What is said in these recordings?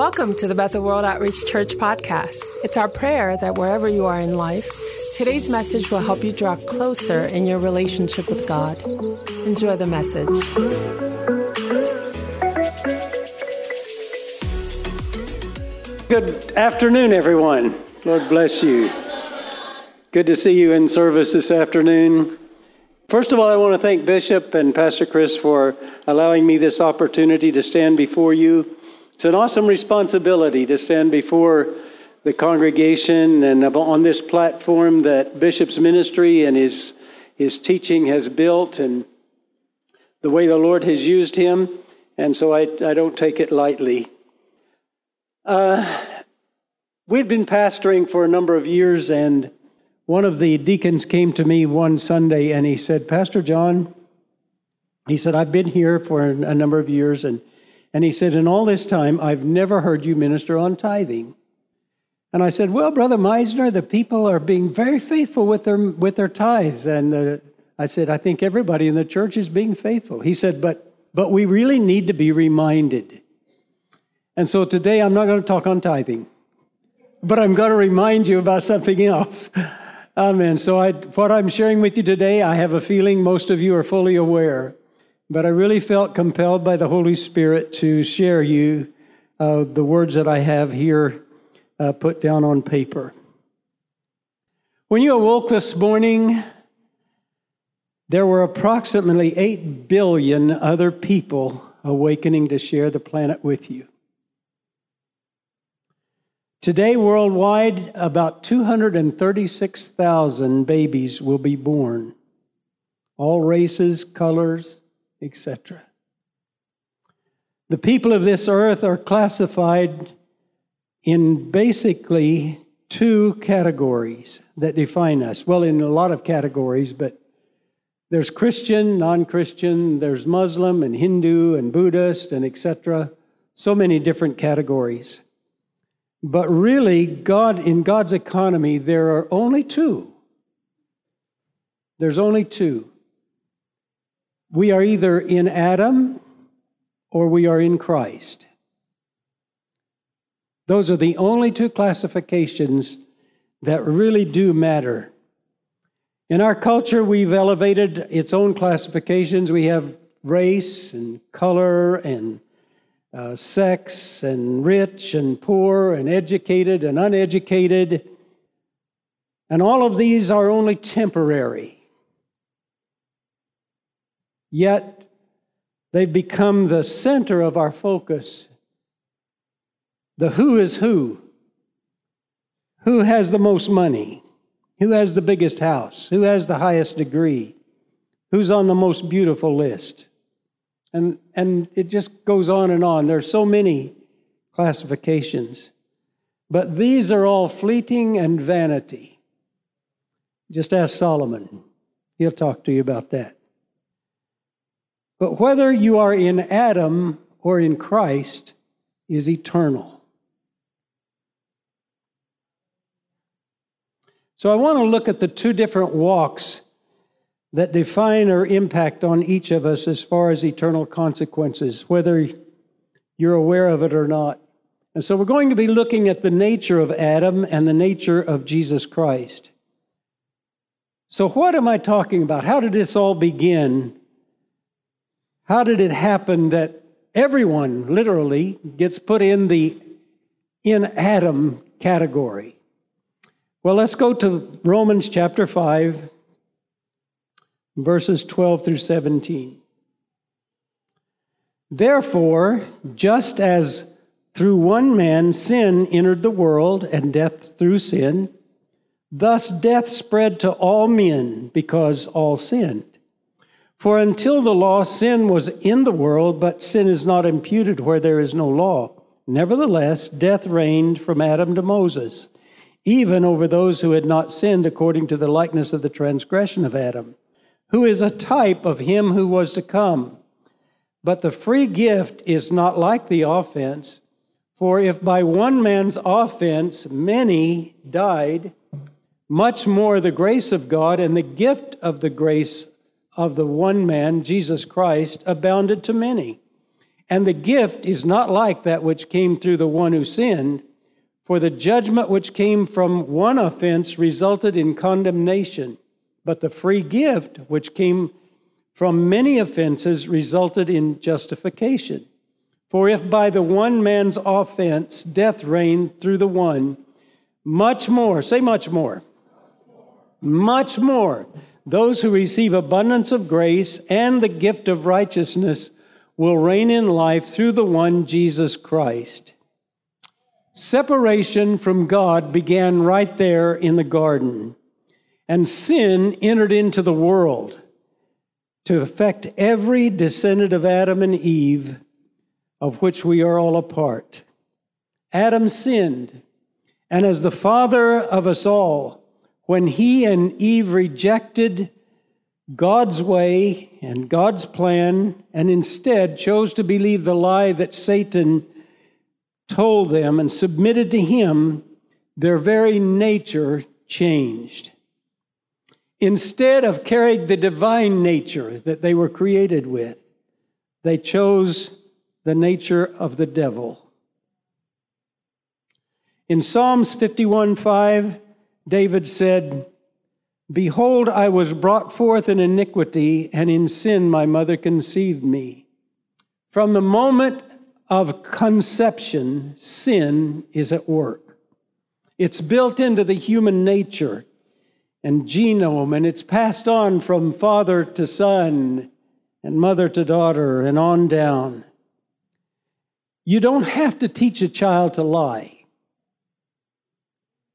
Welcome to the Bethel World Outreach Church podcast. It's our prayer that wherever you are in life, today's message will help you draw closer in your relationship with God. Enjoy the message. Good afternoon, everyone. Lord bless you. Good to see you in service this afternoon. First of all, I want to thank Bishop and Pastor Chris for allowing me this opportunity to stand before you. It's an awesome responsibility to stand before the congregation and on this platform that Bishop's ministry and his, his teaching has built and the way the Lord has used him. And so I, I don't take it lightly. Uh, we'd been pastoring for a number of years, and one of the deacons came to me one Sunday and he said, Pastor John, he said, I've been here for a number of years, and and he said, In all this time, I've never heard you minister on tithing. And I said, Well, Brother Meisner, the people are being very faithful with their, with their tithes. And the, I said, I think everybody in the church is being faithful. He said, But, but we really need to be reminded. And so today I'm not going to talk on tithing, but I'm going to remind you about something else. Amen. So I, what I'm sharing with you today, I have a feeling most of you are fully aware. But I really felt compelled by the Holy Spirit to share you uh, the words that I have here uh, put down on paper. When you awoke this morning, there were approximately 8 billion other people awakening to share the planet with you. Today, worldwide, about 236,000 babies will be born, all races, colors, etc. The people of this earth are classified in basically two categories that define us. Well, in a lot of categories, but there's Christian, non Christian, there's Muslim and Hindu and Buddhist and etc. So many different categories. But really, God, in God's economy, there are only two. There's only two we are either in Adam or we are in Christ. Those are the only two classifications that really do matter. In our culture, we've elevated its own classifications. We have race and color and uh, sex and rich and poor and educated and uneducated. And all of these are only temporary. Yet they've become the center of our focus. The who is who. Who has the most money? Who has the biggest house? Who has the highest degree? Who's on the most beautiful list? And, and it just goes on and on. There are so many classifications. But these are all fleeting and vanity. Just ask Solomon. He'll talk to you about that. But whether you are in Adam or in Christ is eternal. So I want to look at the two different walks that define or impact on each of us as far as eternal consequences, whether you're aware of it or not. And so we're going to be looking at the nature of Adam and the nature of Jesus Christ. So, what am I talking about? How did this all begin? How did it happen that everyone literally gets put in the in Adam category? Well, let's go to Romans chapter 5, verses 12 through 17. Therefore, just as through one man sin entered the world, and death through sin, thus death spread to all men because all sinned. For until the law, sin was in the world, but sin is not imputed where there is no law. Nevertheless, death reigned from Adam to Moses, even over those who had not sinned according to the likeness of the transgression of Adam, who is a type of him who was to come. But the free gift is not like the offense. For if by one man's offense many died, much more the grace of God and the gift of the grace of the one man, Jesus Christ, abounded to many. And the gift is not like that which came through the one who sinned, for the judgment which came from one offense resulted in condemnation, but the free gift which came from many offenses resulted in justification. For if by the one man's offense death reigned through the one, much more, say much more, much more, those who receive abundance of grace and the gift of righteousness will reign in life through the one Jesus Christ. Separation from God began right there in the garden, and sin entered into the world to affect every descendant of Adam and Eve, of which we are all a part. Adam sinned, and as the father of us all, when he and Eve rejected God's way and God's plan, and instead chose to believe the lie that Satan told them and submitted to him, their very nature changed. Instead of carrying the divine nature that they were created with, they chose the nature of the devil. In Psalms 51 5, David said, Behold, I was brought forth in iniquity, and in sin my mother conceived me. From the moment of conception, sin is at work. It's built into the human nature and genome, and it's passed on from father to son and mother to daughter and on down. You don't have to teach a child to lie.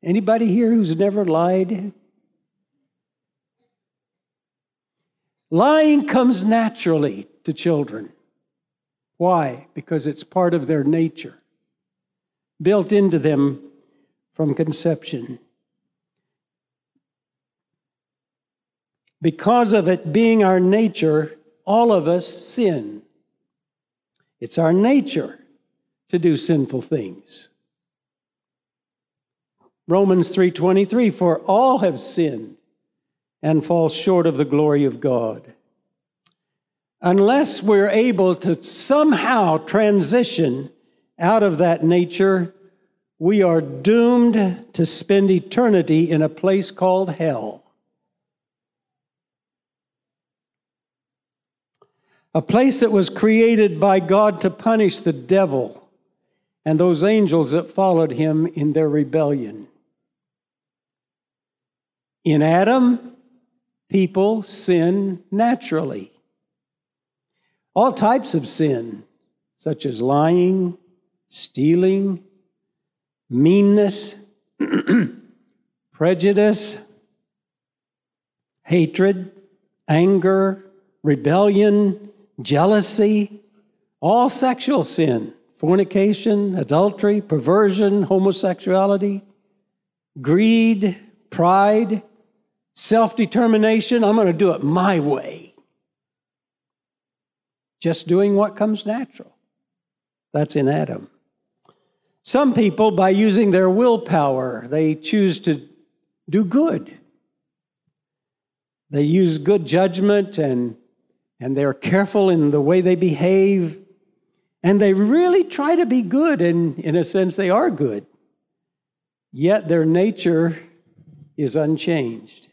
Anybody here who's never lied? Lying comes naturally to children. Why? Because it's part of their nature, built into them from conception. Because of it being our nature, all of us sin. It's our nature to do sinful things. Romans 3:23 for all have sinned and fall short of the glory of God. Unless we're able to somehow transition out of that nature, we are doomed to spend eternity in a place called hell. A place that was created by God to punish the devil and those angels that followed him in their rebellion. In Adam, people sin naturally. All types of sin, such as lying, stealing, meanness, prejudice, hatred, anger, rebellion, jealousy, all sexual sin, fornication, adultery, perversion, homosexuality, greed, pride, self determination. I'm going to do it my way. Just doing what comes natural. That's in Adam. Some people, by using their willpower, they choose to do good. They use good judgment and, and they're careful in the way they behave. And they really try to be good, and in a sense, they are good. Yet their nature is unchanged.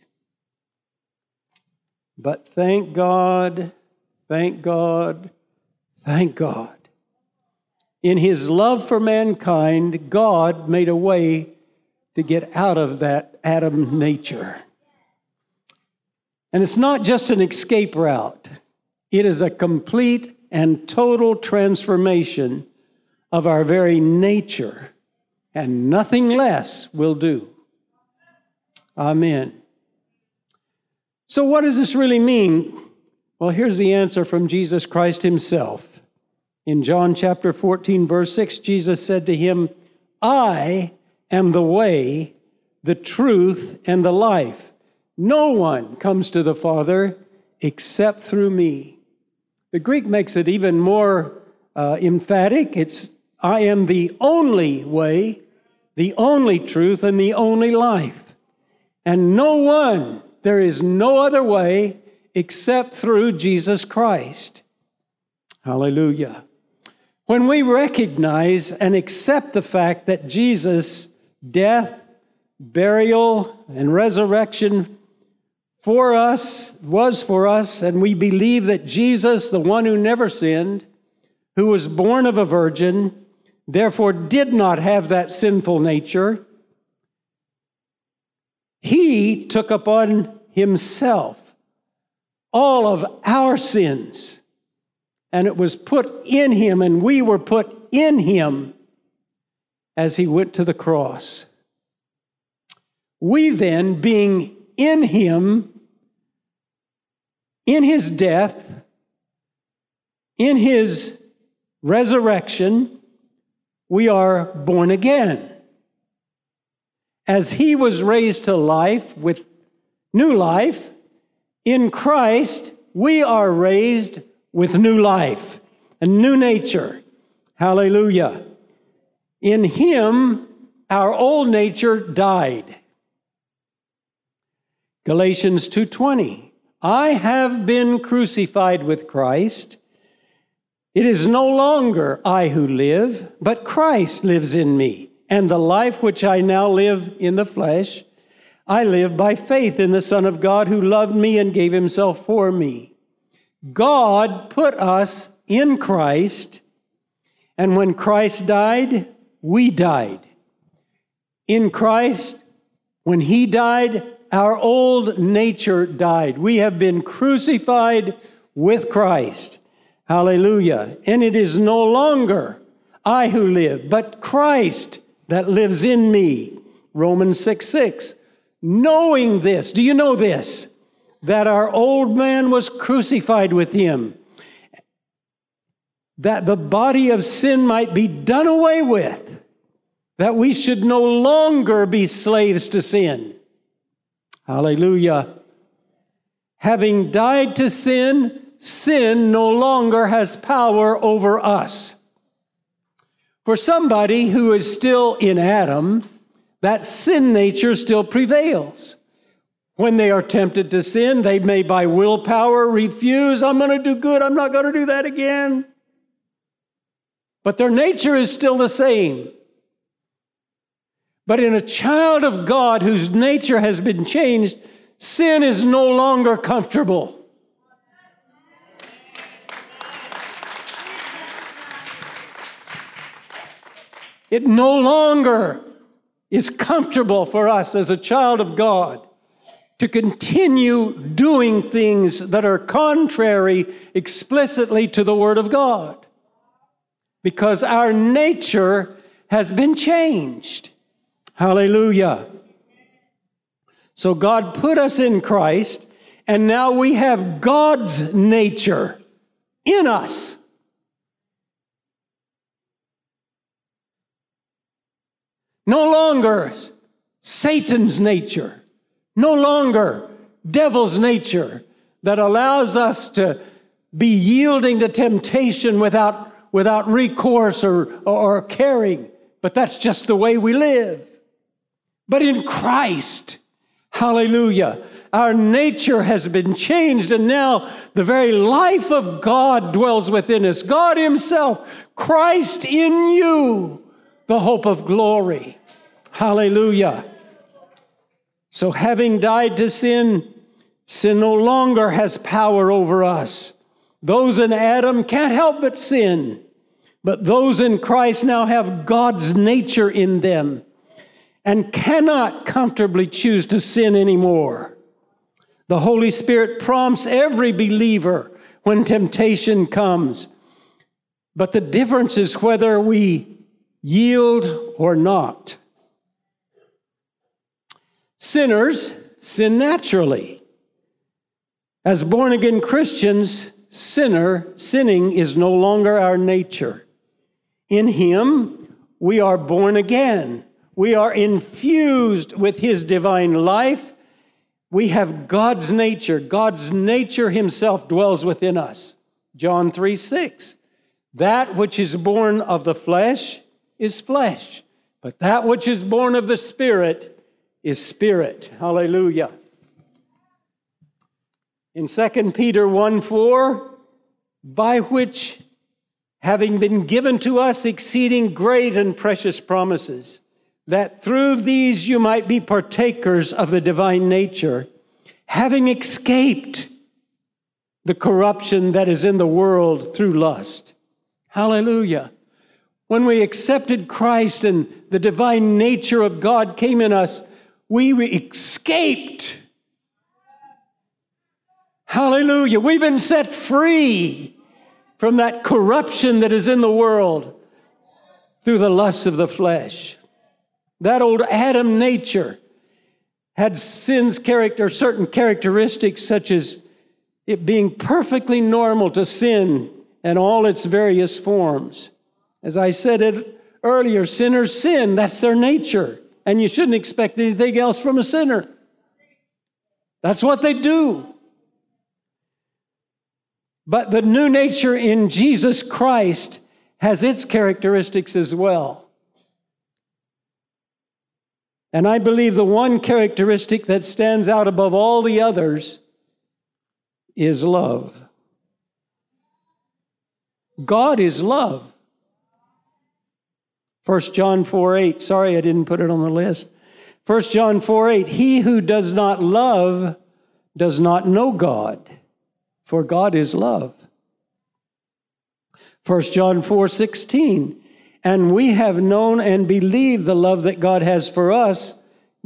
But thank God, thank God, thank God. In his love for mankind, God made a way to get out of that Adam nature. And it's not just an escape route, it is a complete and total transformation of our very nature, and nothing less will do. Amen. So, what does this really mean? Well, here's the answer from Jesus Christ himself. In John chapter 14, verse 6, Jesus said to him, I am the way, the truth, and the life. No one comes to the Father except through me. The Greek makes it even more uh, emphatic. It's, I am the only way, the only truth, and the only life. And no one there is no other way except through Jesus Christ. Hallelujah. When we recognize and accept the fact that Jesus' death, burial, and resurrection for us was for us, and we believe that Jesus, the one who never sinned, who was born of a virgin, therefore did not have that sinful nature, he took upon himself all of our sins, and it was put in him, and we were put in him as he went to the cross. We then, being in him, in his death, in his resurrection, we are born again. As he was raised to life with new life, in Christ, we are raised with new life, a new nature. Hallelujah. In him, our old nature died. Galatians 2:20 I have been crucified with Christ it is no longer I who live, but Christ lives in me. And the life which I now live in the flesh, I live by faith in the Son of God who loved me and gave himself for me. God put us in Christ, and when Christ died, we died. In Christ, when he died, our old nature died. We have been crucified with Christ. Hallelujah. And it is no longer I who live, but Christ that lives in me. Romans 6 6. Knowing this, do you know this? That our old man was crucified with him, that the body of sin might be done away with, that we should no longer be slaves to sin. Hallelujah. Having died to sin, sin no longer has power over us. For somebody who is still in Adam, that sin nature still prevails. When they are tempted to sin, they may by willpower refuse, I'm going to do good, I'm not going to do that again. But their nature is still the same. But in a child of God whose nature has been changed, sin is no longer comfortable. It no longer is comfortable for us as a child of God to continue doing things that are contrary explicitly to the Word of God because our nature has been changed. Hallelujah. So God put us in Christ, and now we have God's nature in us. No longer Satan's nature, no longer devil's nature that allows us to be yielding to temptation without, without recourse or, or caring, but that's just the way we live. But in Christ, hallelujah, our nature has been changed, and now the very life of God dwells within us. God Himself, Christ in you the hope of glory. Hallelujah. So, having died to sin, sin no longer has power over us. Those in Adam can't help but sin, but those in Christ now have God's nature in them and cannot comfortably choose to sin anymore. The Holy Spirit prompts every believer when temptation comes, but the difference is whether we yield or not. Sinners sin naturally. As born again Christians, sinner, sinning is no longer our nature. In Him, we are born again. We are infused with His divine life. We have God's nature. God's nature Himself dwells within us. John 3 6. That which is born of the flesh is flesh, but that which is born of the Spirit is spirit. Hallelujah. In 2 Peter 1 4, by which having been given to us exceeding great and precious promises, that through these you might be partakers of the divine nature, having escaped the corruption that is in the world through lust. Hallelujah. When we accepted Christ and the divine nature of God came in us, we escaped. Hallelujah. We've been set free from that corruption that is in the world through the lusts of the flesh. That old Adam nature had sin's character, certain characteristics such as it being perfectly normal to sin and all its various forms. As I said it earlier, sinners sin, that's their nature, and you shouldn't expect anything else from a sinner. That's what they do. But the new nature in Jesus Christ has its characteristics as well. And I believe the one characteristic that stands out above all the others is love. God is love. 1 John 4 8. Sorry, I didn't put it on the list. 1 John 4 8. He who does not love does not know God, for God is love. 1 John 4 16. And we have known and believed the love that God has for us.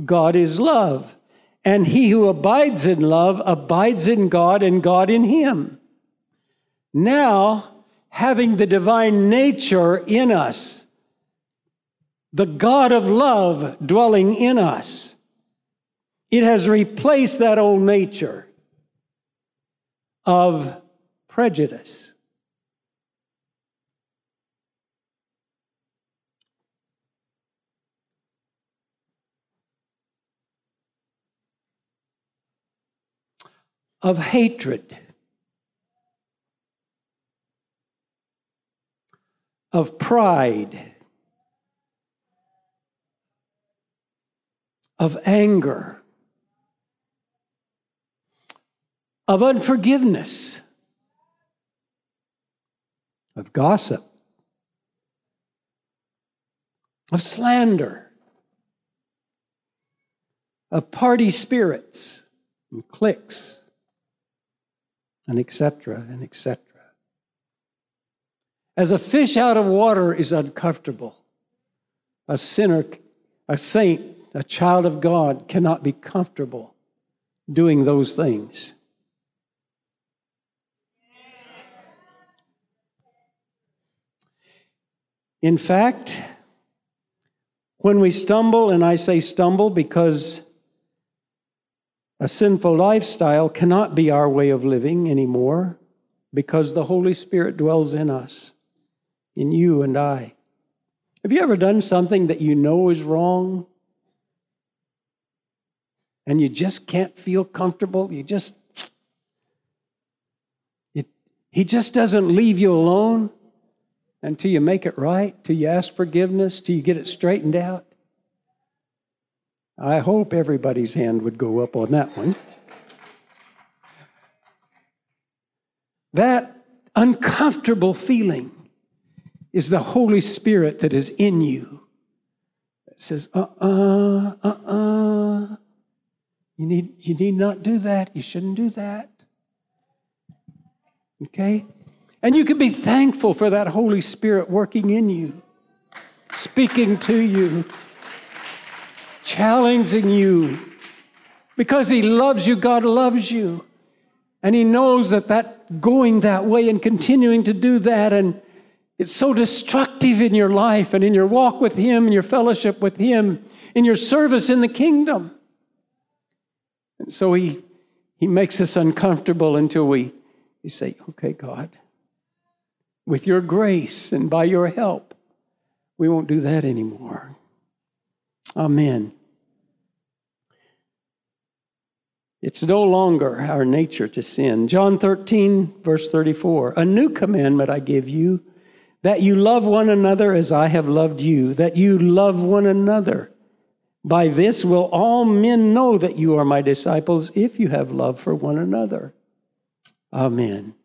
God is love. And he who abides in love abides in God and God in him. Now, having the divine nature in us, the God of love dwelling in us, it has replaced that old nature of prejudice. Of hatred. of pride, of anger, of unforgiveness, of gossip, of slander, of party spirits and cliques, and etc., and etc. As a fish out of water is uncomfortable, a sinner, a saint, a child of God cannot be comfortable doing those things. In fact, when we stumble, and I say stumble because a sinful lifestyle cannot be our way of living anymore because the Holy Spirit dwells in us in you and I. Have you ever done something that you know is wrong and you just can't feel comfortable? You just, it, he just doesn't leave you alone until you make it right, till you ask forgiveness, till you get it straightened out. I hope everybody's hand would go up on that one. That uncomfortable feeling is the Holy Spirit that is in you. It says, uh uh-uh, uh, uh uh. You need, you need not do that. You shouldn't do that. Okay? And you can be thankful for that Holy Spirit working in you, speaking to you, challenging you. Because He loves you, God loves you. And He knows that that going that way and continuing to do that and it's so destructive in your life and in your walk with Him, in your fellowship with Him, in your service in the kingdom. And so He, he makes us uncomfortable until we, we say, Okay, God, with your grace and by your help, we won't do that anymore. Amen. It's no longer our nature to sin. John 13, verse 34 A new commandment I give you that you love one another as I have loved you, that you love one another. By this will all men know that you are my disciples if you have love for one another. Amen.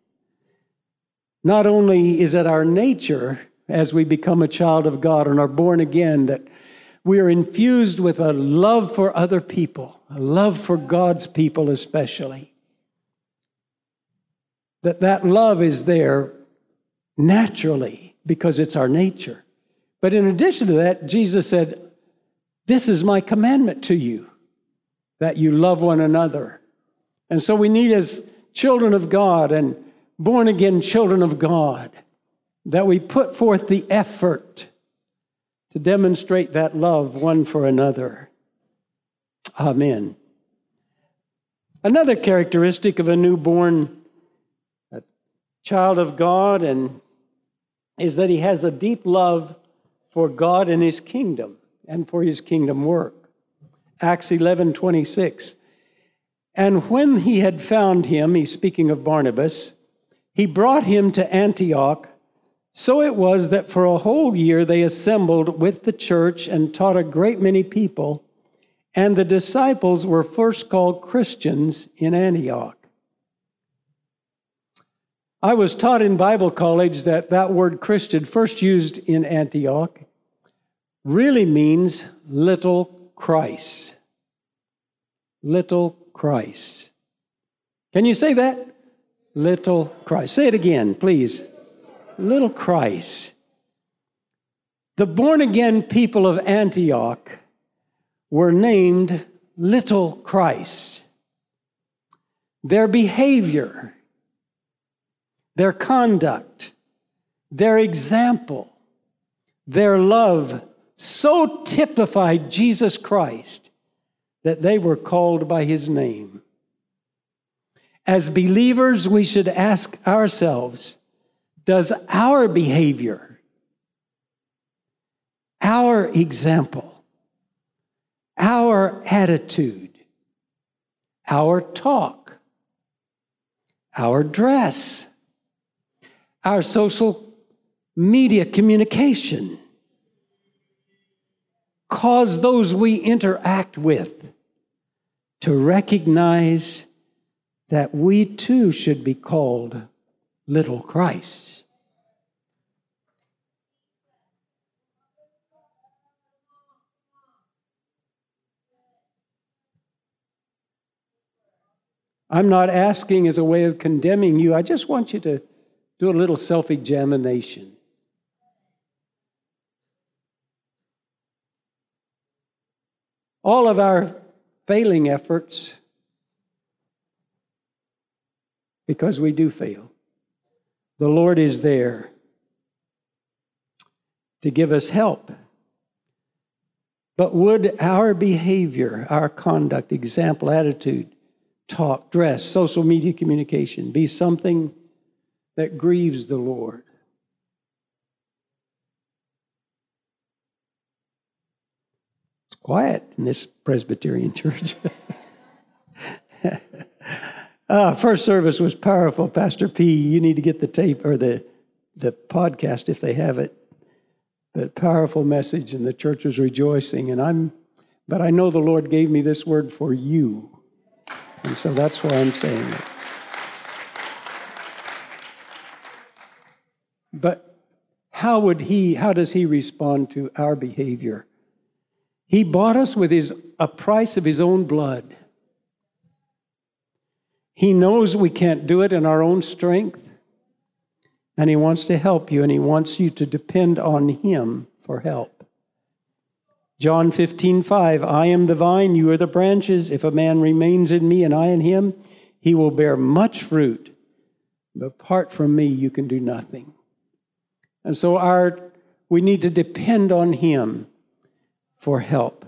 Not only is it our nature as we become a child of God and are born again that we are infused with a love for other people, a love for God's people especially. That that love is there naturally because it's our nature. But in addition to that, Jesus said, This is my commandment to you, that you love one another. And so we need, as children of God and born again children of God, that we put forth the effort to demonstrate that love one for another. Amen. Another characteristic of a newborn a child of God and is that he has a deep love for God and his kingdom and for his kingdom work. Acts 11 26. And when he had found him, he's speaking of Barnabas, he brought him to Antioch. So it was that for a whole year they assembled with the church and taught a great many people, and the disciples were first called Christians in Antioch. I was taught in Bible college that that word Christian, first used in Antioch, really means little Christ. Little Christ. Can you say that? Little Christ. Say it again, please. Little Christ. The born again people of Antioch were named Little Christ. Their behavior, their conduct, their example, their love so typified Jesus Christ that they were called by his name. As believers, we should ask ourselves Does our behavior, our example, our attitude, our talk, our dress, our social media communication, cause those we interact with to recognize that we too should be called little Christ. I'm not asking as a way of condemning you. I just want you to do a little self examination. All of our failing efforts, because we do fail, the Lord is there to give us help. But would our behavior, our conduct, example, attitude, talk, dress, social media communication be something that grieves the Lord? Quiet in this Presbyterian church. uh, first service was powerful. Pastor P, you need to get the tape or the, the podcast if they have it. But powerful message, and the church was rejoicing. And I'm, but I know the Lord gave me this word for you. And so that's why I'm saying it. But how would he, how does he respond to our behavior? He bought us with his, a price of his own blood. He knows we can't do it in our own strength, and he wants to help you, and he wants you to depend on him for help. John 15, 5, I am the vine, you are the branches. If a man remains in me and I in him, he will bear much fruit. But apart from me, you can do nothing. And so our, we need to depend on him for help.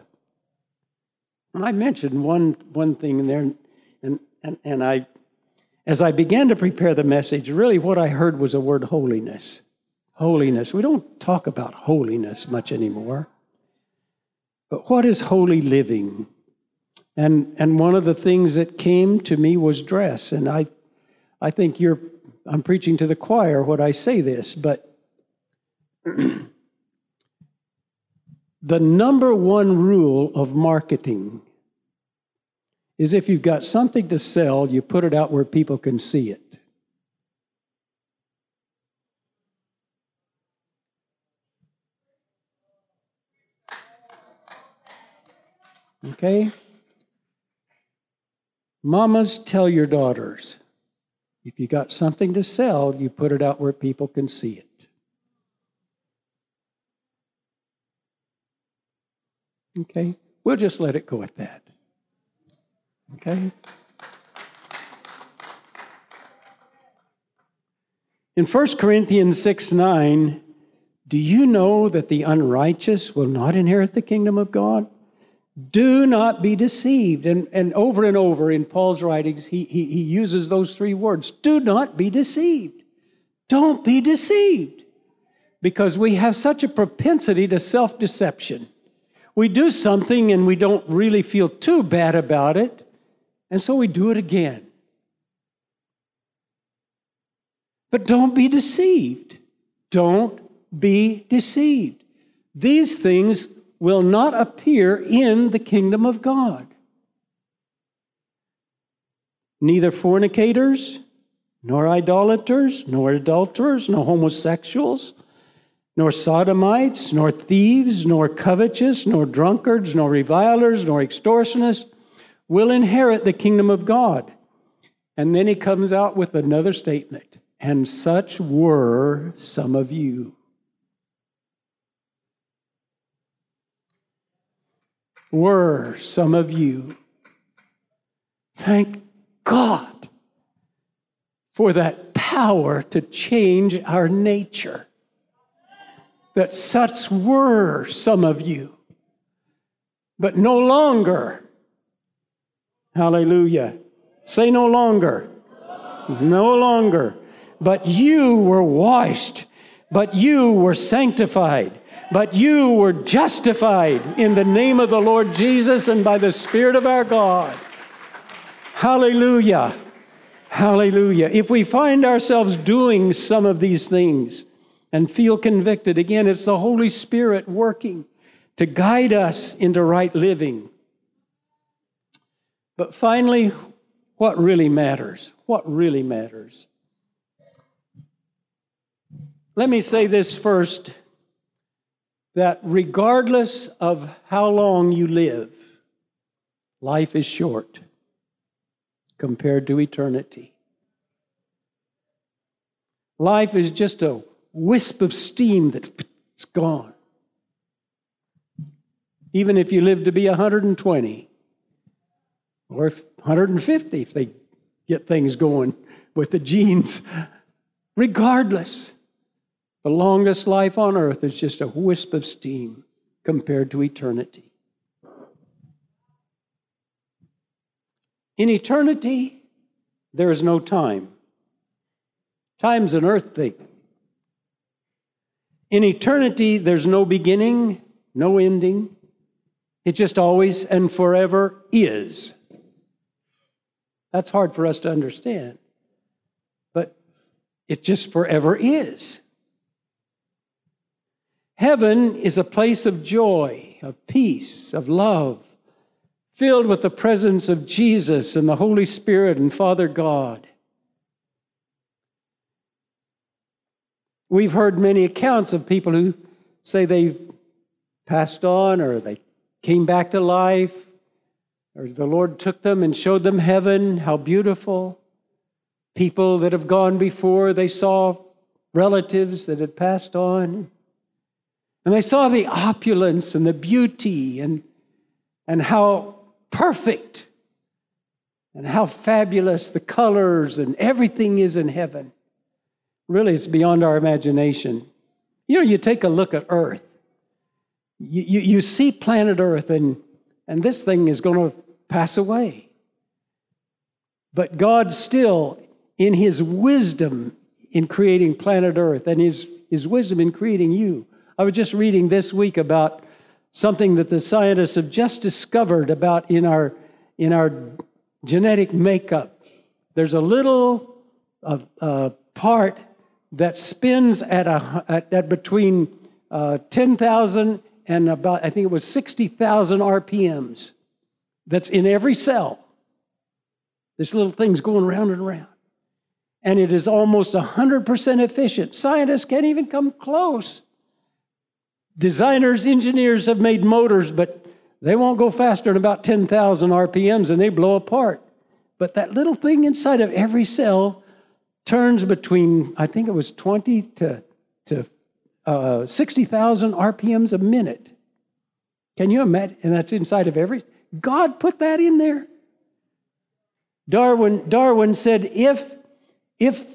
And I mentioned one, one thing in there, and, and, and I, as I began to prepare the message, really what I heard was a word holiness. Holiness. We don't talk about holiness much anymore. But what is holy living? And, and one of the things that came to me was dress. And I, I think you're, I'm preaching to the choir when I say this, but the number one rule of marketing is if you've got something to sell, you put it out where people can see it. Okay? Mamas, tell your daughters if you got something to sell, you put it out where people can see it. Okay? We'll just let it go at that. Okay? In 1 Corinthians 6 9, do you know that the unrighteous will not inherit the kingdom of God? Do not be deceived. And, and over and over in Paul's writings, he, he, he uses those three words do not be deceived. Don't be deceived. Because we have such a propensity to self deception. We do something and we don't really feel too bad about it, and so we do it again. But don't be deceived. Don't be deceived. These things will not appear in the kingdom of God. Neither fornicators, nor idolaters, nor adulterers, nor homosexuals, nor sodomites, nor thieves, nor covetous, nor drunkards, nor revilers, nor extortionists will inherit the kingdom of God. And then he comes out with another statement and such were some of you. Were some of you. Thank God for that power to change our nature. That such were some of you, but no longer. Hallelujah. Say no longer. No longer. But you were washed, but you were sanctified, but you were justified in the name of the Lord Jesus and by the Spirit of our God. Hallelujah. Hallelujah. If we find ourselves doing some of these things and feel convicted, again, it's the Holy Spirit working to guide us into right living. But finally, what really matters? What really matters? Let me say this first that regardless of how long you live, life is short compared to eternity. Life is just a wisp of steam that's gone. Even if you live to be 120 or 150, if they get things going with the genes, regardless. The longest life on earth is just a wisp of steam compared to eternity. In eternity, there is no time. Time's an earth thing. In eternity, there's no beginning, no ending. It just always and forever is. That's hard for us to understand, but it just forever is. Heaven is a place of joy, of peace, of love, filled with the presence of Jesus and the Holy Spirit and Father God. We've heard many accounts of people who say they passed on or they came back to life or the Lord took them and showed them heaven, how beautiful. People that have gone before, they saw relatives that had passed on. And they saw the opulence and the beauty and, and how perfect and how fabulous the colors and everything is in heaven. Really, it's beyond our imagination. You know, you take a look at Earth, you, you, you see planet Earth, and, and this thing is going to pass away. But God still, in His wisdom in creating planet Earth and His, His wisdom in creating you, I was just reading this week about something that the scientists have just discovered about in our, in our genetic makeup. There's a little uh, uh, part that spins at, a, at, at between uh, 10,000 and about, I think it was 60,000 RPMs that's in every cell. This little thing's going round and around. And it is almost 100% efficient. Scientists can't even come close Designers, engineers have made motors, but They won't go faster than about 10,000 RPMs and they blow apart. But that little thing inside of every cell turns between, I think it was 20 to, to uh, 60,000 RPMs a minute. Can you imagine? And that's inside of every. God put that in there. Darwin, Darwin said if, if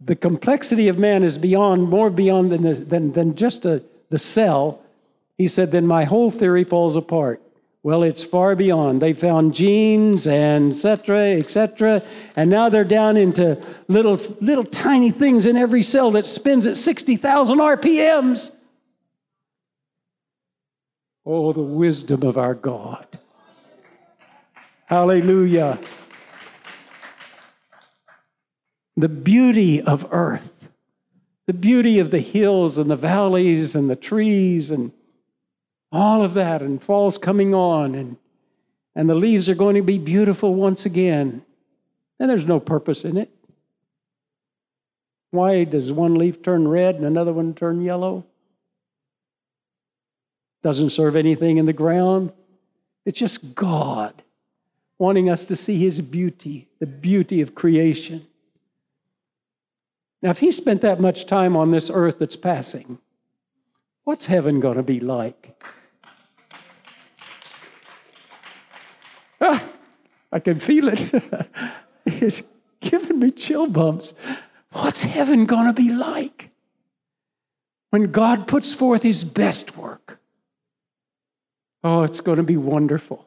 the complexity of man is beyond, more beyond than, the, than, than just a, the cell, he said, then my whole theory falls apart. Well, it's far beyond. They found genes and et cetera, et cetera, and now they're down into little, little tiny things in every cell that spins at 60,000 RPMs. Oh, the wisdom of our God. Hallelujah. The beauty of earth, the beauty of the hills and the valleys and the trees and all of that, and fall's coming on, and, and the leaves are going to be beautiful once again. And there's no purpose in it. Why does one leaf turn red and another one turn yellow? Doesn't serve anything in the ground. It's just God wanting us to see His beauty, the beauty of creation. Now, if He spent that much time on this earth that's passing, what's heaven going to be like? Ah, I can feel it. it's giving me chill bumps. What's heaven going to be like when God puts forth his best work? Oh, it's going to be wonderful.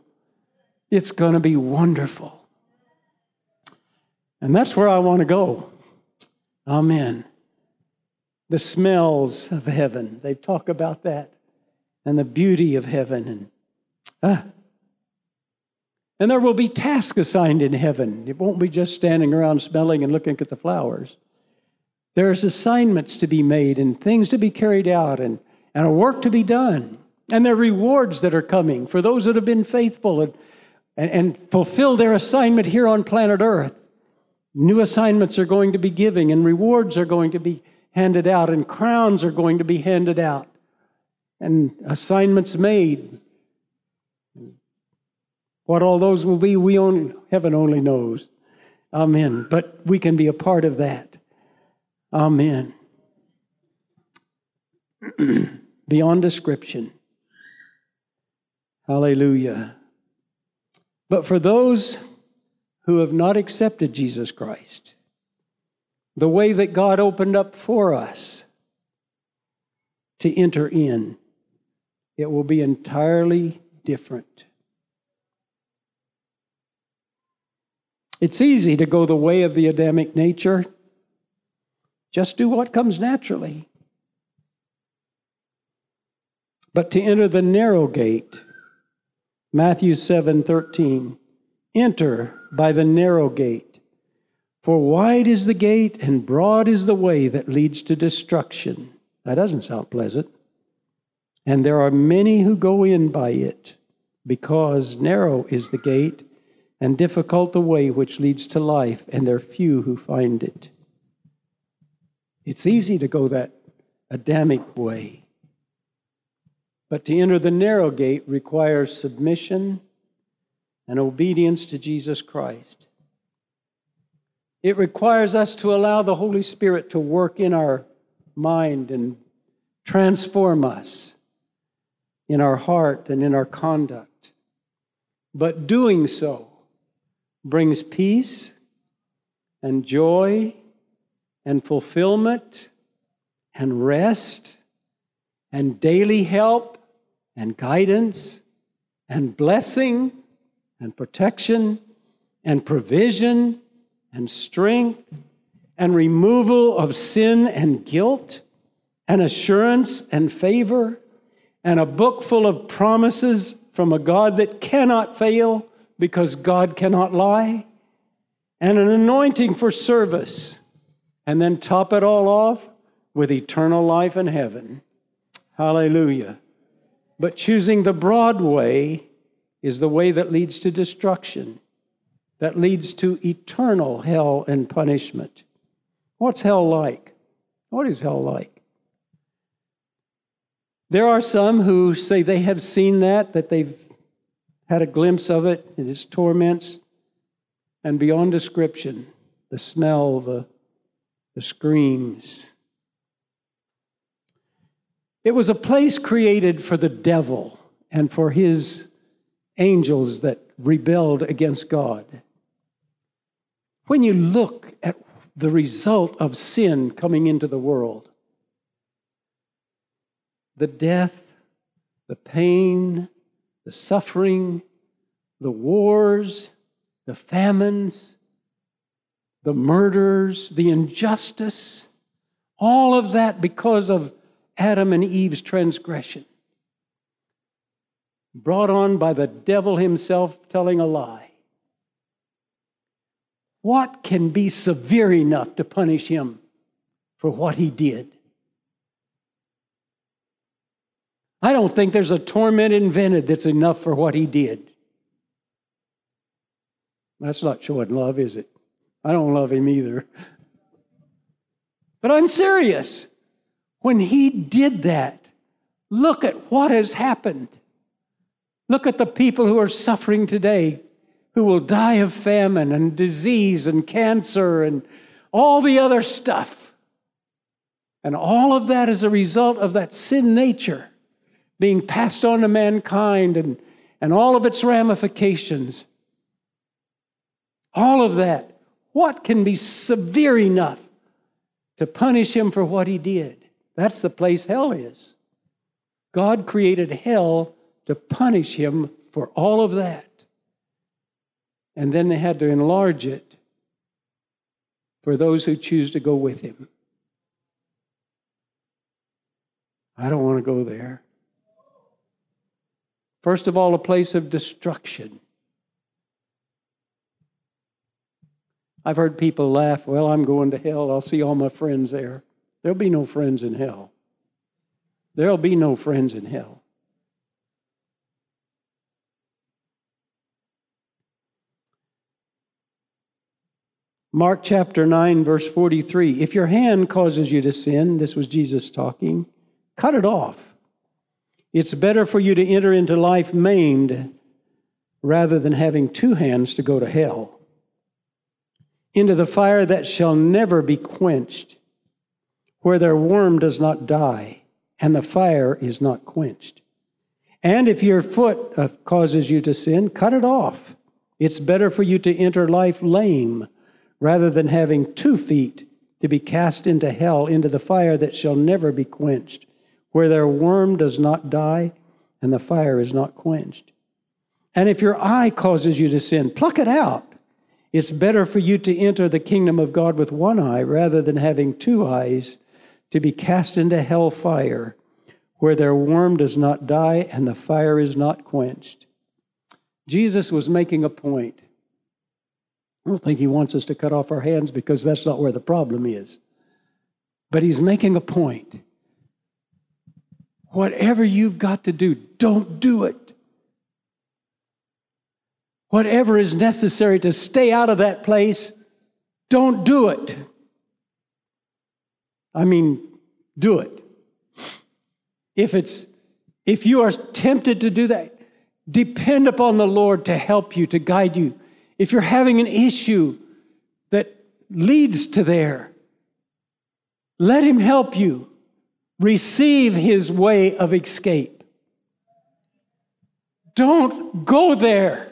It's going to be wonderful. And that's where I want to go. Amen. The smells of heaven, they talk about that, and the beauty of heaven. And ah, and there will be tasks assigned in heaven. It won't be just standing around smelling and looking at the flowers. There's assignments to be made and things to be carried out and, and a work to be done. And there are rewards that are coming for those that have been faithful and, and, and their assignment here on planet Earth. New assignments are going to be giving, and rewards are going to be handed out, and crowns are going to be handed out, and assignments made what all those will be, we only, heaven only knows. Amen. But we can be a part of that. Amen. Beyond description. Hallelujah. But for those who have not accepted Jesus Christ, the way that God opened up for us to enter in, it will be entirely different. It's easy to go the way of the Adamic nature. Just do what comes naturally. But to enter the narrow gate, Matthew 7 13, enter by the narrow gate. For wide is the gate and broad is the way that leads to destruction. That doesn't sound pleasant. And there are many who go in by it, because narrow is the gate and difficult the way which leads to life, and there are few who find it. It's easy to go that Adamic way, but to enter the narrow gate requires submission and obedience to Jesus Christ. It requires us to allow the Holy Spirit to work in our mind and transform us in our heart and in our conduct. But doing so brings peace and joy and fulfillment and rest and daily help and guidance and blessing and protection and provision and strength and removal of sin and guilt and assurance and favor and a book full of promises from a God that cannot fail because God cannot lie, and an anointing for service, and then top it all off with eternal life in heaven. Hallelujah. But choosing the broad way is the way that leads to destruction, that leads to eternal hell and punishment. What's hell like? What is hell like? There are some who say they have seen that, that they've had a glimpse of it in his torments, and beyond description, the smell, the, the screams. It was a place created for the devil and for his angels that rebelled against God. When you look at the result of sin coming into the world, the death, the pain, the suffering, the wars, the famines, the murders, the injustice, all of that because of Adam and Eve's transgression. Brought on by the devil himself telling a lie. What can be severe enough to punish him for what he did? I don't think there's a torment invented that's enough for what he did. That's not showing love, is it? I don't love him either. But I'm serious. When he did that, look at what has happened. Look at the people who are suffering today, who will die of famine and disease and cancer and all the other stuff. And all of that is a result of that sin nature being passed on to mankind and, and all of its ramifications. All of that. What can be severe enough to punish him for what he did? That's the place hell is. God created hell to punish him for all of that. And then they had to enlarge it for those who choose to go with him. I don't want to go there. First of all, a place of destruction. I've heard people laugh, well, I'm going to hell. I'll see all my friends there. There'll be no friends in hell. There'll be no friends in hell. Mark chapter 9, verse 43. If your hand causes you to sin, this was Jesus talking, cut it off. It's better for you to enter into life maimed rather than having two hands to go to hell, into the fire that shall never be quenched, where their worm does not die and the fire is not quenched. And if your foot uh, causes you to sin, cut it off. It's better for you to enter life lame rather than having two feet to be cast into hell, into the fire that shall never be quenched where their worm does not die and the fire is not quenched. And if your eye causes you to sin, pluck it out. It's better for you to enter the kingdom of God with one eye rather than having two eyes to be cast into hell fire, where their worm does not die and the fire is not quenched. Jesus was making a point. I don't think he wants us to cut off our hands because that's not where the problem is. But he's making a point. Whatever you've got to do, don't do it. Whatever is necessary to stay out of that place, don't do it. I mean, do it. If it's if you are tempted to do that, depend upon the Lord to help you, to guide you. If you're having an issue that leads to there, let him help you receive his way of escape. Don't go there.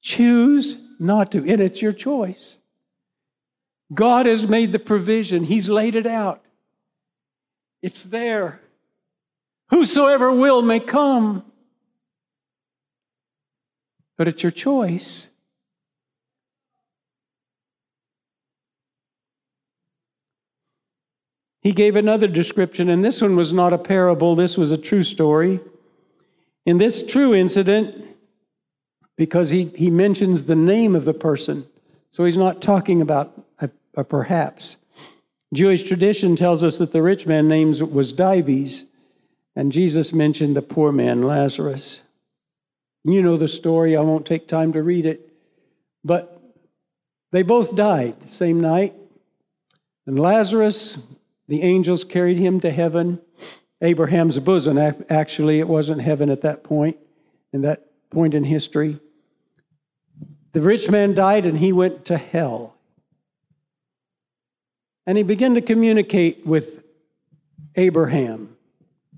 Choose not to, and it's your choice. God has made the provision, He's laid it out. It's there. Whosoever will may come but it's your choice. He gave another description, and this one was not a parable, this was a true story. In this true incident, because he, he mentions the name of the person, so he's not talking about a perhaps. Jewish tradition tells us that the rich man's name was Dives, and Jesus mentioned the poor man, Lazarus. You know the story, I won't take time to read it. But They both died the same night. And Lazarus, the angels carried him to heaven, Abraham's bosom. Actually, it wasn't heaven at that point, in that point in history. The rich man died and he went to hell. And he began to communicate with Abraham.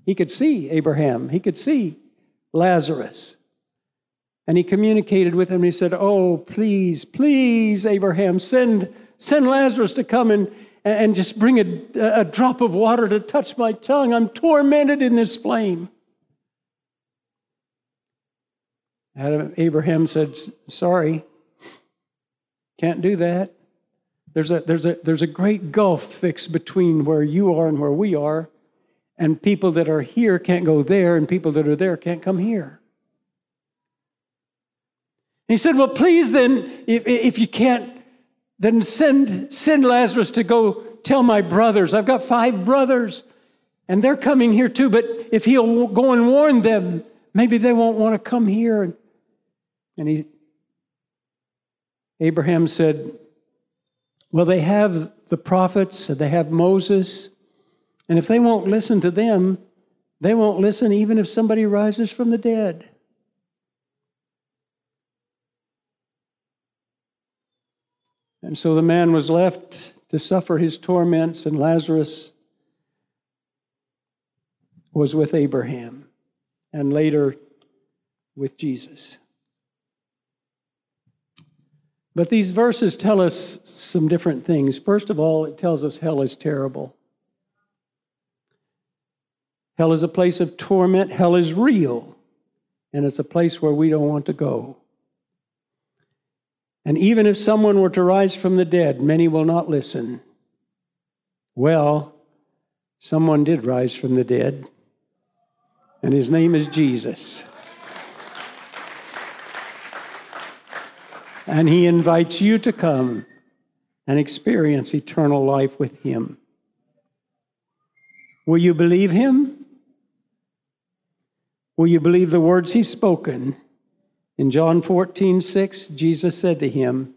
He could see Abraham, he could see Lazarus. And he communicated with him. He said, Oh, please, please, Abraham, send, send Lazarus to come and, and just bring a, a drop of water to touch my tongue. I'm tormented in this flame. Adam, Abraham said, Sorry, can't do that. There's a, there's, a, there's a great gulf fixed between where you are and where we are, and people that are here can't go there, and people that are there can't come here. He said, Well, please then, if, if you can't, then send, send Lazarus to go tell my brothers. I've got five brothers, and they're coming here too, but if he'll go and warn them, maybe they won't want to come here. And he, Abraham said, Well, they have the prophets, they have Moses, and if they won't listen to them, they won't listen even if somebody rises from the dead. And so the man was left to suffer his torments, and Lazarus was with Abraham and later with Jesus. But these verses tell us some different things. First of all, it tells us hell is terrible. Hell is a place of torment. Hell is real. And it's a place where we don't want to go. And even if someone were to rise from the dead, many will not listen. Well, someone did rise from the dead, and his name is Jesus. And he invites you to come and experience eternal life with him. Will you believe him? Will you believe the words he's spoken? In John 14, 6, Jesus said to him,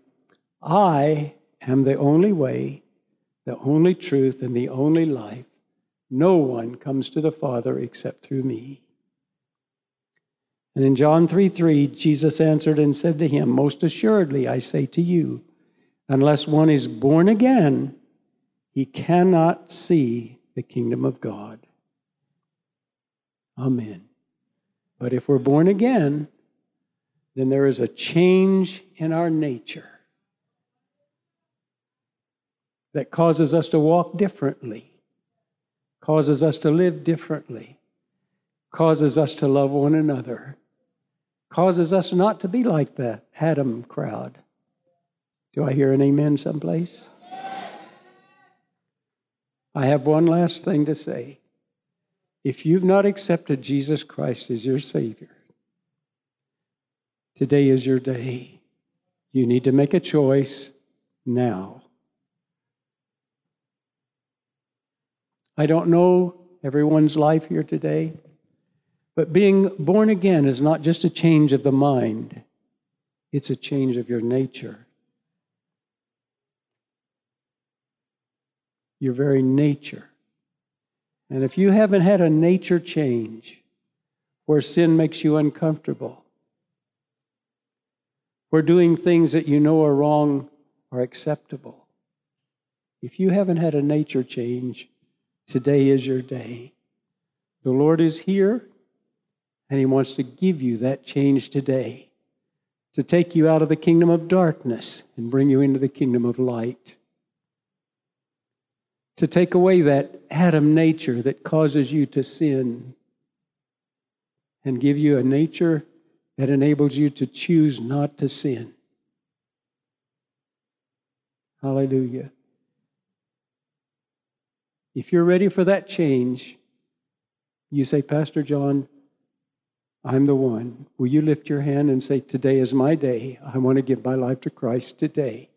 I am the only way, the only truth, and the only life. No one comes to the Father except through me. And in John 3 3, Jesus answered and said to him, Most assuredly, I say to you, unless one is born again, he cannot see the kingdom of God. Amen. But if we're born again, then there is a change in our nature that causes us to walk differently, causes us to live differently, causes us to love one another, causes us not to be like the Adam crowd. Do I hear an amen someplace? I have one last thing to say. If you've not accepted Jesus Christ as your Savior, Today is your day. You need to make a choice now. I don't know everyone's life here today, but being born again is not just a change of the mind, it's a change of your nature. Your very nature. And if you haven't had a nature change where sin makes you uncomfortable, where doing things that you know are wrong are acceptable. If you haven't had a nature change, today is your day. The Lord is here, and He wants to give you that change today to take you out of the kingdom of darkness and bring you into the kingdom of light. To take away that Adam nature that causes you to sin and give you a nature that enables you to choose not to sin. Hallelujah. If you're ready for that change, you say, Pastor John, I'm the one. Will you lift your hand and say, Today is my day. I want to give my life to Christ today.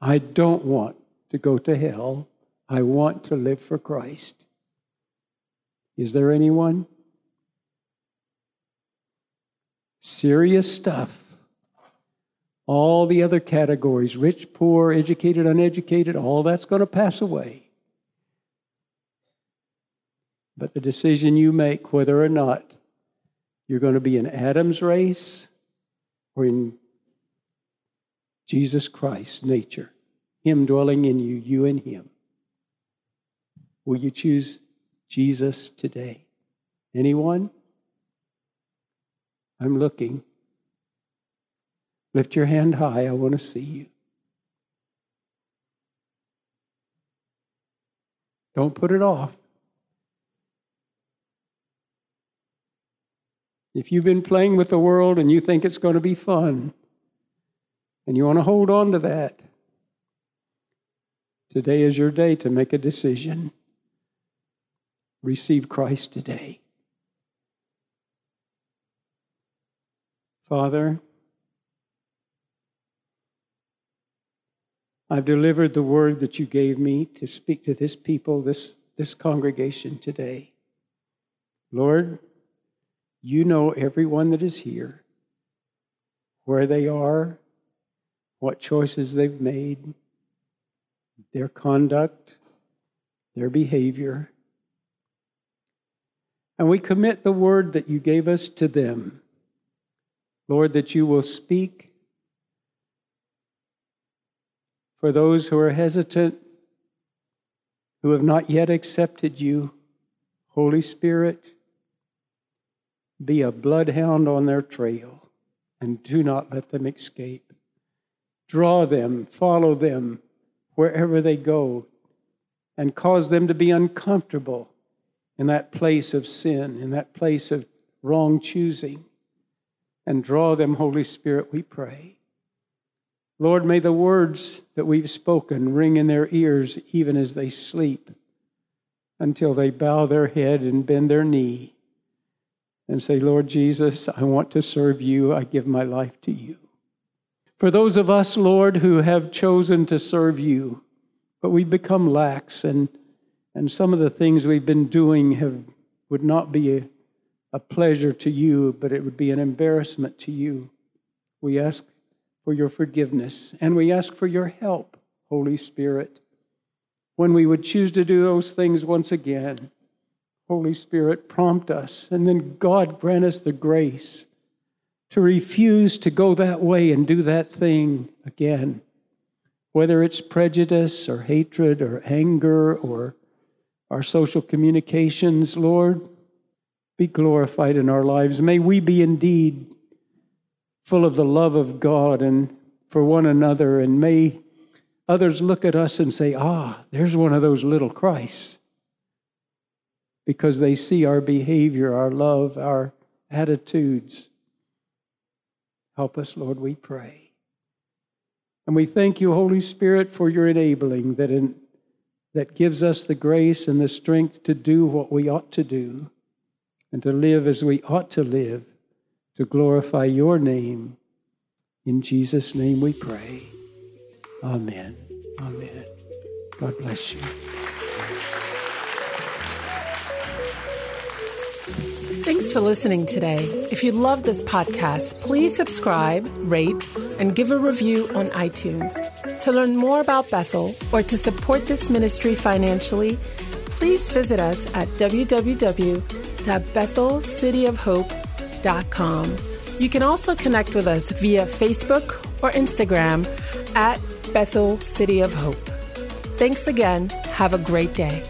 I don't want to go to hell. I want to live for Christ. Is there anyone? serious stuff. All the other categories rich, poor, educated, uneducated all that's going to pass away. But the decision you make, whether or not you're going to be in Adam's race or in Jesus Christ's nature, Him dwelling in you, you in Him. Will you choose Jesus today? Anyone? I'm looking. Lift your hand high. I want to see you. Don't put it off. If you've been playing with the world and you think it's going to be fun, and you want to hold on to that, today is your day to make a decision. Receive Christ today. Father, I've delivered the word that you gave me to speak to this people, this, this congregation today. Lord, you know everyone that is here, where they are, what choices they've made, their conduct, their behavior. And we commit the word that you gave us to them. Lord, that you will speak for those who are hesitant, who have not yet accepted you. Holy Spirit, be a bloodhound on their trail and do not let them escape. Draw them, follow them wherever they go, and cause them to be uncomfortable in that place of sin, in that place of wrong choosing. And draw them, Holy Spirit, we pray. Lord, may the words that we've spoken ring in their ears even as they sleep until they bow their head and bend their knee and say, Lord Jesus, I want to serve you. I give my life to you. For those of us, Lord, who have chosen to serve you, but we've become lax and, and some of the things we've been doing have, would not be a, a pleasure to you, but it would be an embarrassment to you. We ask for your forgiveness and we ask for your help, Holy Spirit, when we would choose to do those things once again. Holy Spirit, prompt us. And then God grant us the grace to refuse to go that way and do that thing again. Whether it's prejudice or hatred or anger or our social communications, Lord, be glorified in our lives. May we be indeed full of the love of God and for one another, and may others look at us and say, Ah, there's one of those little Christs because they see our behavior, our love, our attitudes. Help us, Lord, we pray. And we thank you, Holy Spirit, for your enabling that, in, that gives us the grace and the strength to do what we ought to do and to live as we ought to live to glorify your name. In Jesus' name we pray. Amen. Amen. God bless you. Thanks for listening today. If you love this podcast, please subscribe, rate, and give a review on iTunes. To learn more about Bethel or to support this ministry financially, please visit us at www.bethelcityofhope.com. You can also connect with us via Facebook or Instagram at Bethel City of Hope. Thanks again. Have a great day.